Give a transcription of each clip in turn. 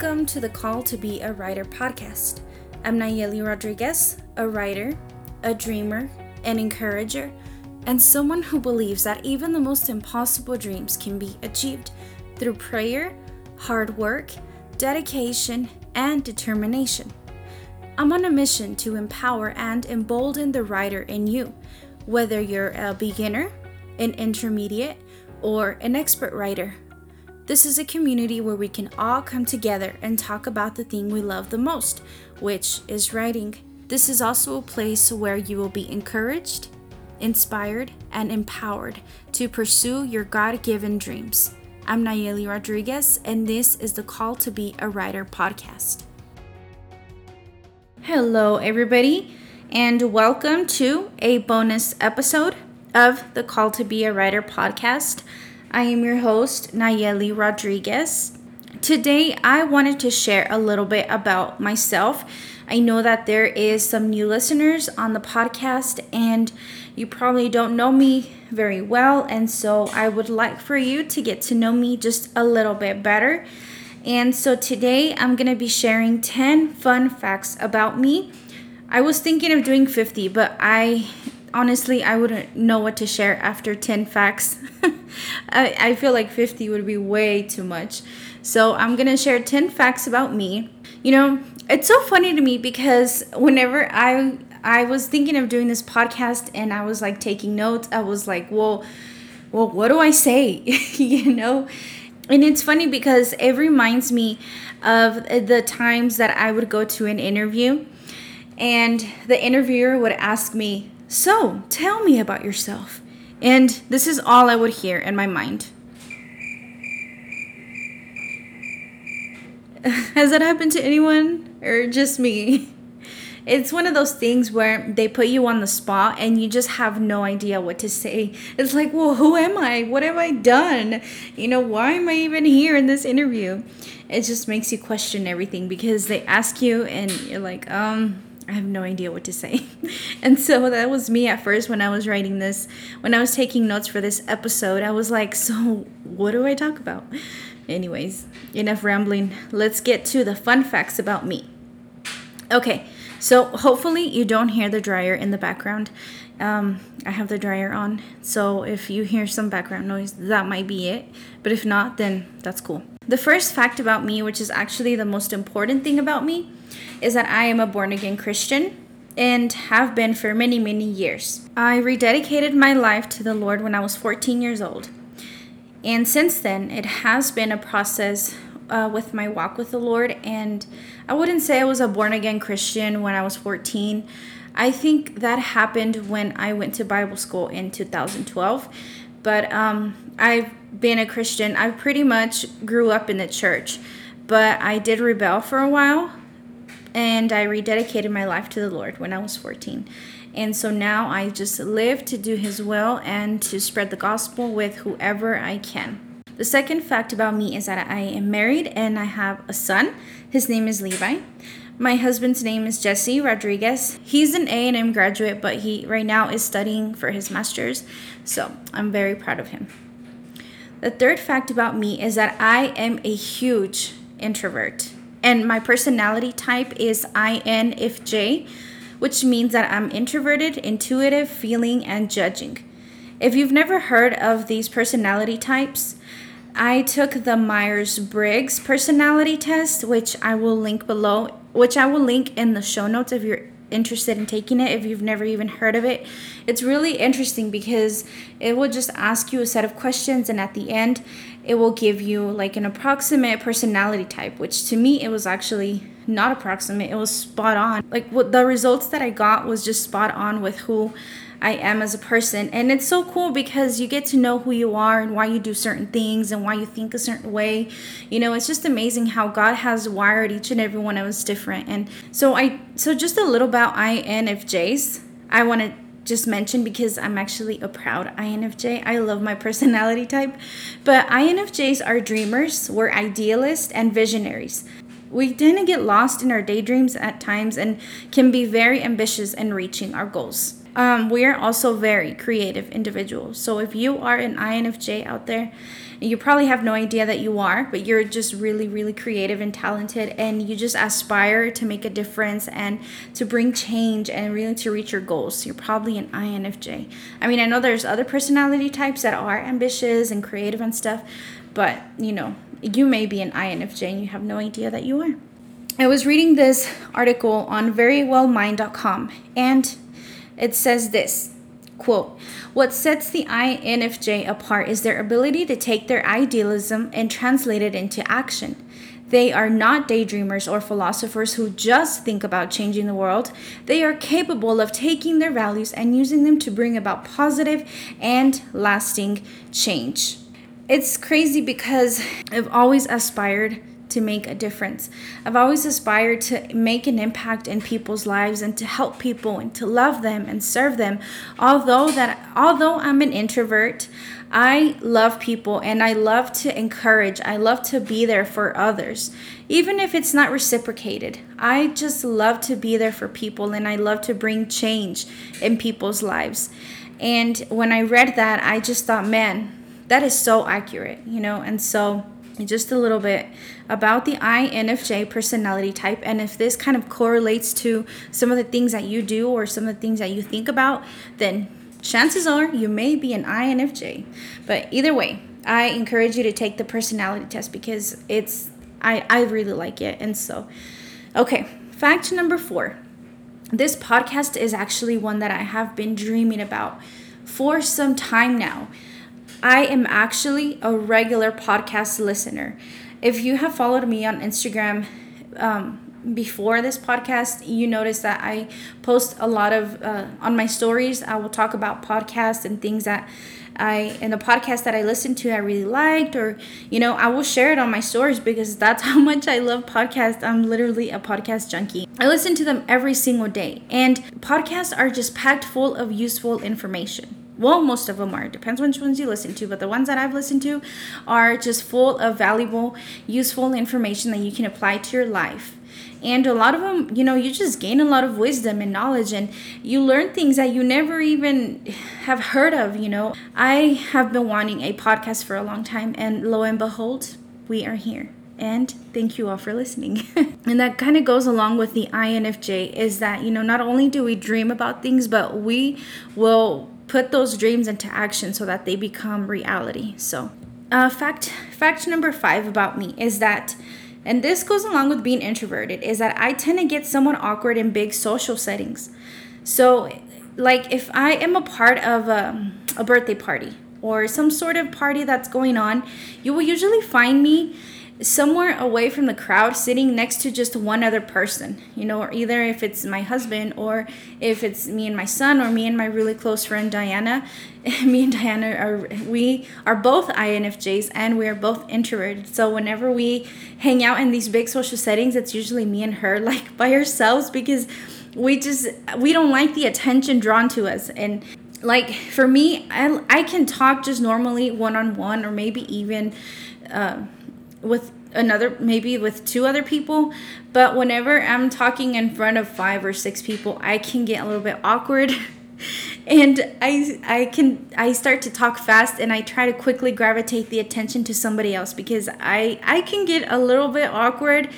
Welcome to the Call to Be a Writer podcast. I'm Nayeli Rodriguez, a writer, a dreamer, an encourager, and someone who believes that even the most impossible dreams can be achieved through prayer, hard work, dedication, and determination. I'm on a mission to empower and embolden the writer in you, whether you're a beginner, an intermediate, or an expert writer. This is a community where we can all come together and talk about the thing we love the most, which is writing. This is also a place where you will be encouraged, inspired, and empowered to pursue your God given dreams. I'm Nayeli Rodriguez, and this is the Call to Be a Writer podcast. Hello, everybody, and welcome to a bonus episode of the Call to Be a Writer podcast. I am your host, Nayeli Rodriguez. Today, I wanted to share a little bit about myself. I know that there is some new listeners on the podcast, and you probably don't know me very well, and so I would like for you to get to know me just a little bit better. And so today, I'm going to be sharing 10 fun facts about me. I was thinking of doing 50, but I honestly, I wouldn't know what to share after 10 facts. I, I feel like 50 would be way too much. So I'm to share 10 facts about me. You know, it's so funny to me because whenever I I was thinking of doing this podcast and I was like taking notes, I was like, well, well, what do I say? you know? And it's funny because it reminds me of the times that I would go to an interview and the interviewer would ask me, So, tell me about yourself. And this is all I would hear in my mind. Has that happened to anyone or just me? It's one of those things where they put you on the spot and you just have no idea what to say. It's like, well, who am I? What have I done? You know, why am I even here in this interview? It just makes you question everything because they ask you and you're like, um, I have no idea what to say. and so that was me at first when I was writing this. When I was taking notes for this episode, I was like, so what do I talk about? Anyways, enough rambling. Let's get to the fun facts about me. Okay, so hopefully you don't hear the dryer in the background. Um, I have the dryer on, so if you hear some background noise, that might be it. But if not, then that's cool. The first fact about me, which is actually the most important thing about me, is that I am a born again Christian and have been for many, many years. I rededicated my life to the Lord when I was 14 years old. And since then, it has been a process uh, with my walk with the Lord. And I wouldn't say I was a born again Christian when I was 14. I think that happened when I went to Bible school in 2012. But um, I've been a Christian. I pretty much grew up in the church, but I did rebel for a while and I rededicated my life to the Lord when I was 14. And so now I just live to do His will and to spread the gospel with whoever I can. The second fact about me is that I am married and I have a son. His name is Levi. My husband's name is Jesse Rodriguez. He's an A&M graduate, but he right now is studying for his master's. So I'm very proud of him. The third fact about me is that I am a huge introvert and my personality type is INFJ, which means that I'm introverted, intuitive, feeling, and judging. If you've never heard of these personality types, I took the Myers Briggs personality test, which I will link below, which I will link in the show notes if you're interested in taking it if you've never even heard of it. It's really interesting because it will just ask you a set of questions and at the end it will give you like an approximate personality type, which to me it was actually not approximate, it was spot on. Like what the results that I got was just spot on with who I am as a person. And it's so cool because you get to know who you are and why you do certain things and why you think a certain way. You know, it's just amazing how God has wired each and every one of us different. And so I so just a little about INFJs. I want to just mention because I'm actually a proud INFJ. I love my personality type. But INFJs are dreamers, we're idealists and visionaries. We tend to get lost in our daydreams at times and can be very ambitious in reaching our goals. Um, we are also very creative individuals. So if you are an INFJ out there, you probably have no idea that you are, but you're just really, really creative and talented, and you just aspire to make a difference and to bring change and really to reach your goals. You're probably an INFJ. I mean, I know there's other personality types that are ambitious and creative and stuff, but you know, you may be an INFJ and you have no idea that you are. I was reading this article on verywellmind.com and it says this quote what sets the infj apart is their ability to take their idealism and translate it into action they are not daydreamers or philosophers who just think about changing the world. They are capable of taking their values and using them to bring about positive and lasting change. It's crazy because I've always aspired to make a difference. I've always aspired to make an impact in people's lives and to help people and to love them and serve them. Although that although I'm an introvert, I love people and I love to encourage. I love to be there for others. Even if it's not reciprocated. I just love to be there for people and I love to bring change in people's lives. And when I read that, I just thought, man, that is so accurate, you know? And so just a little bit about the INFJ personality type and if this kind of correlates to some of the things that you do or some of the things that you think about, then chances are you may be an INFJ. But either way, I encourage you to take the personality test because it's I I really like it. And so okay, fact number 4. This podcast is actually one that I have been dreaming about for some time now. I am actually a regular podcast listener. If you have followed me on Instagram um, before this podcast, you notice that I post a lot of uh, on my stories. I will talk about podcasts and things that I in the podcast that I listened to I really liked, or you know I will share it on my stories because that's how much I love podcasts. I'm literally a podcast junkie. I listen to them every single day, and podcasts are just packed full of useful information well most of them are. It depends which ones you listen to but the ones that i've listened to are just full of valuable useful information that you can apply to your life. And a lot of them you know you just gain a lot of wisdom and knowledge and you learn things that you never even have heard of you know. I have been wanting a podcast for a long time and lo and behold we are here. And thank you all for listening. and that kind of goes along with the INFJ is that, you know, not only do we dream about things, but we will put those dreams into action so that they become reality. So, uh, fact fact number five about me is that, and this goes along with being introverted, is that I tend to get somewhat awkward in big social settings. So, like if I am a part of a, a birthday party or some sort of party that's going on, you will usually find me somewhere away from the crowd sitting next to just one other person you know or either if it's my husband or if it's me and my son or me and my really close friend diana. Me and diana are we are both infjs and we are both introverted. So whenever we hang out in these big social settings it's usually me and her like by ourselves because we just we don't like the attention drawn to us. And like for me i, I can talk just normally one-on-one or maybe even uh, with another maybe with two other people but whenever i'm talking in front of five or six people i can get a little bit awkward. And i i can i start to talk fast and i try to quickly gravitate the attention to somebody else because i i can get a little bit awkward.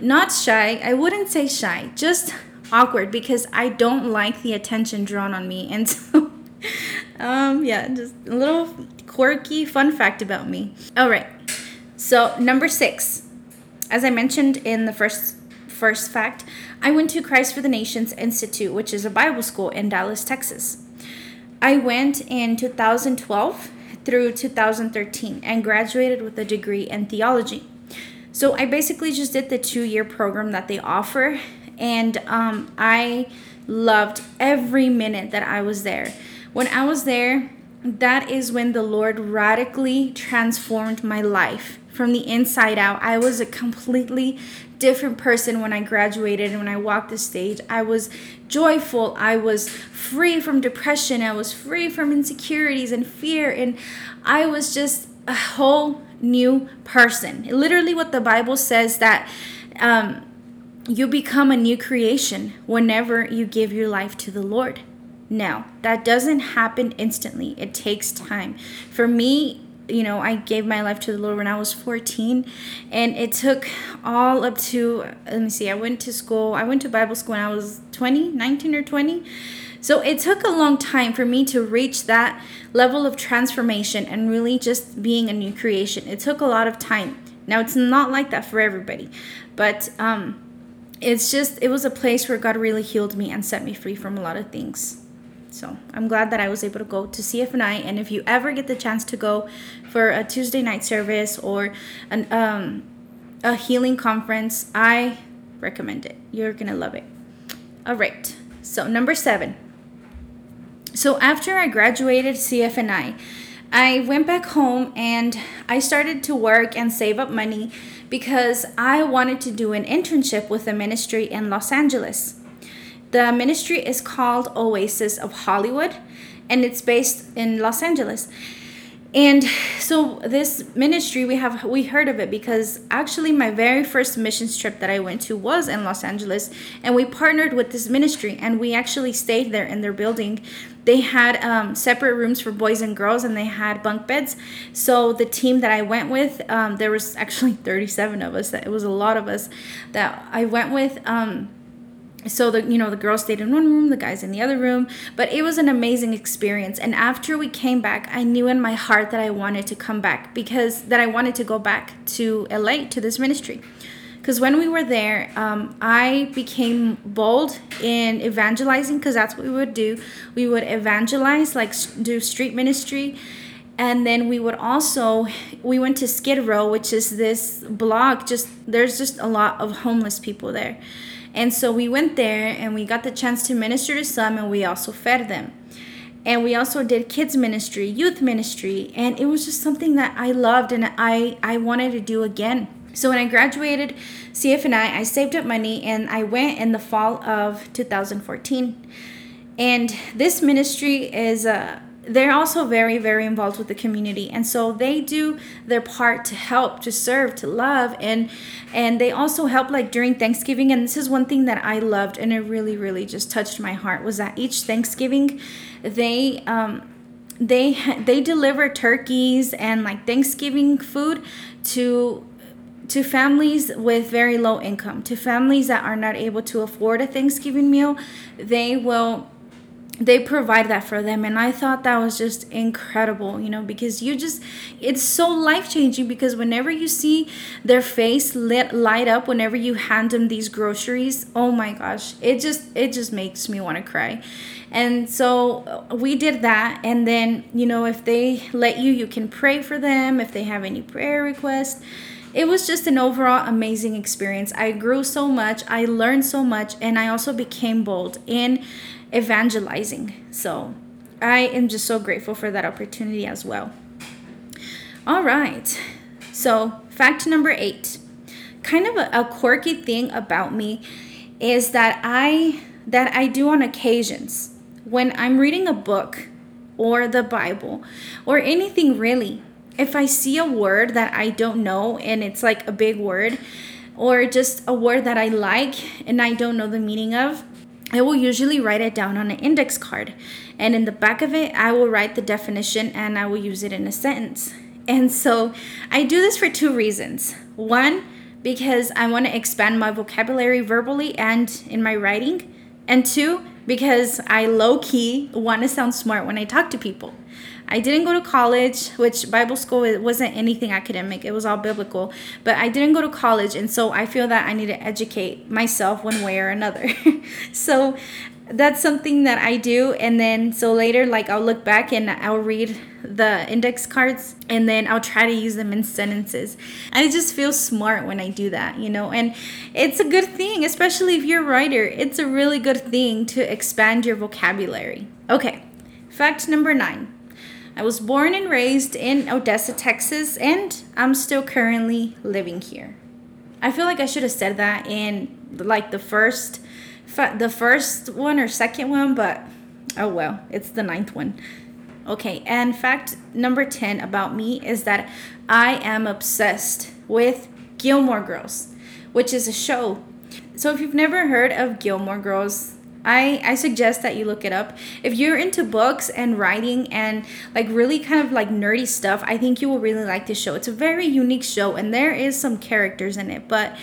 Not shy i wouldn't say shy just awkward because i don't like the attention drawn on me. And so um yeah just a little quirky fun fact about me. All right so, number six, as I mentioned in the first first fact, I went to Christ for the Nations Institute, which is a Bible school in Dallas, Texas. I went in 2012 through 2013 and graduated with a degree in theology. So I basically just did the two year program that they offer, and um, I loved every minute that I was there. When I was there, that is when the Lord radically transformed my life from the inside out. I was a completely different person when I graduated and when I walked the stage. I was joyful. I was free from depression. I was free from insecurities and fear. And I was just a whole new person. Literally, what the Bible says that. Um, you become a new creation whenever you give your life to the Lord. Now, that doesn't happen instantly, it takes time. For me, you know, I gave my life to the Lord when I was 14, and it took all up to, let me see, I went to school, I went to Bible school when I was 20, 19 or 20. So it took a long time for me to reach that level of transformation and really just being a new creation. It took a lot of time. Now, it's not like that for everybody, but um, it's just, it was a place where God really healed me and set me free from a lot of things. So I'm glad that I was able to go to CFNI. And if you ever get the chance to go for a Tuesday night service or an, um, a healing conference, I recommend it. You're going to love it. All right. So, number seven. So, after I graduated CFNI, I went back home and I started to work and save up money because I wanted to do an internship with a ministry in Los Angeles. The ministry is called Oasis of Hollywood and it's based in Los Angeles. And so this ministry we have we heard of it because actually my very first missions trip that I went to was in Los Angeles and we partnered with this ministry and we actually stayed there in their building. They had um, separate rooms for boys and girls and they had bunk beds. So the team that I went with, um, there was actually 37 of us. That it was a lot of us that I went with. Um, so the you know the girls stayed in one room the guys in the other room but it was an amazing experience. And after we came back i knew in my heart that i wanted to come back because that i wanted to go back to la to this ministry. Because when we were there um, i became bold in evangelizing because that's what we would do. We would evangelize like do street ministry. And then we would also we went to skid row which is this block just there's just a lot of homeless people there and so we went there and we got the chance to minister to some and we also fed them. And we also did kids ministry, youth ministry, and it was just something that I loved and I I wanted to do again. So when I graduated CFNI, I saved up money and I went in the fall of 2014. And this ministry is a they're also very very involved with the community. And so they do their part to help to serve to love. And and they also help like during thanksgiving. And this is one thing that i loved and it really really just touched my heart was that each thanksgiving they um they they deliver turkeys and like thanksgiving food to to families with very low income. To families that are not able to afford a thanksgiving meal they will they provide that for them. And i thought that was just incredible you know because you just it's so life changing because whenever you see their face lit light up whenever you hand them these groceries oh my gosh it just it just makes me want to cry. And so uh, we did that and then you know if they let you you can pray for them. If they have any prayer requests it was just an overall amazing experience. I grew so much, I learned so much, and I also became bold in evangelizing. So I am just so grateful for that opportunity as well. All right. So, fact number eight kind of a, a quirky thing about me is that I that I do on occasions when I'm reading a book or the Bible or anything really. If I see a word that I don't know and it's like a big word or just a word that I like and I don't know the meaning of, I will usually write it down on an index card. And in the back of it, I will write the definition and I will use it in a sentence. And so I do this for two reasons. One, because I want to expand my vocabulary verbally and in my writing. And two, because I low key want to sound smart when I talk to people. I didn't go to college, which Bible school wasn't anything academic, it was all biblical. But I didn't go to college, and so I feel that I need to educate myself one way or another. so that's something that I do. And then so later, like I'll look back and I'll read the index cards and then I'll try to use them in sentences. I just feel smart when I do that, you know, and it's a good thing, especially if you're a writer. It's a really good thing to expand your vocabulary. Okay, fact number nine I was born and raised in Odessa, Texas, and I'm still currently living here. I feel like I should have said that in like the first the first one or second one, but oh well, it's the ninth one. Okay, and fact number 10 about me is that I am obsessed with Gilmore Girls, which is a show. So if you've never heard of Gilmore Girls, I, I suggest that you look it up. If you're into books and writing and like really kind of like nerdy stuff, I think you will really like this show. It's a very unique show and there is some characters in it, but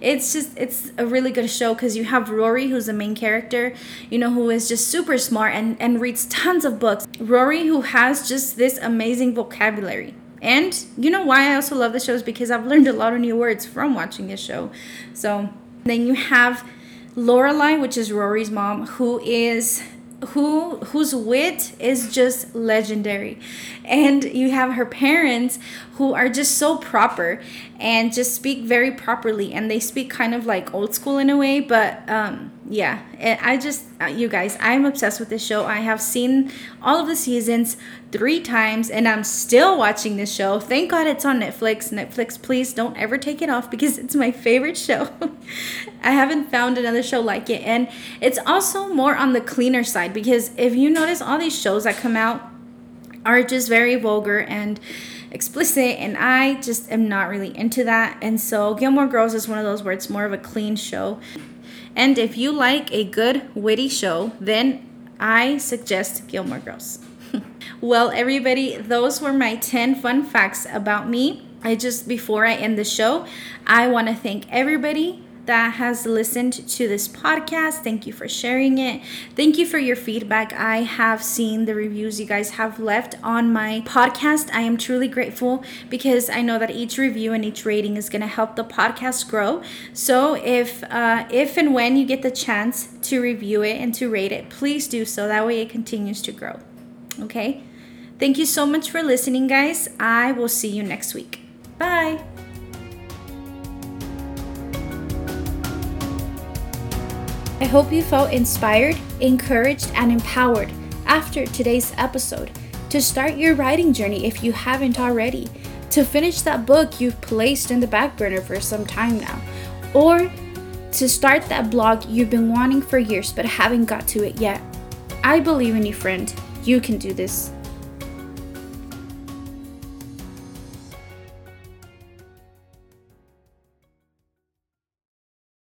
it's just it's a really good show because you have Rory who's the main character, you know, who is just super smart and, and reads tons of books. Rory who has just this amazing vocabulary. And you know why I also love the show is because I've learned a lot of new words from watching this show. So then you have Lorelai, which is Rory's mom, who is who whose wit is just legendary. And you have her parents who are just so proper and just speak very properly and they speak kind of like old school in a way but um yeah i just uh, you guys i'm obsessed with this show. I have seen all of the seasons three times and i'm still watching this show. Thank god it's on netflix. Netflix please don't ever take it off because it's my favorite show. I haven't found another show like it and it's also more on the cleaner side because if you notice all these shows that come out are just very vulgar and explicit and I just am not really into that. And so Gilmore Girls is one of those where it's more of a clean show. And if you like a good witty show, then I suggest Gilmore Girls. well, everybody, those were my 10 fun facts about me. I just before I end the show, I want to thank everybody that has listened to this podcast. Thank you for sharing it. Thank you for your feedback. I have seen the reviews you guys have left on my podcast. I am truly grateful because I know that each review and each rating is going to help the podcast grow. So if uh, if and when you get the chance to review it and to rate it, please do so. That way it continues to grow. Okay? Thank you so much for listening, guys. I will see you next week. Bye. I hope you felt inspired, encouraged, and empowered after today's episode to start your writing journey if you haven't already, to finish that book you've placed in the back burner for some time now, or to start that blog you've been wanting for years but haven't got to it yet. I believe in you, friend. You can do this.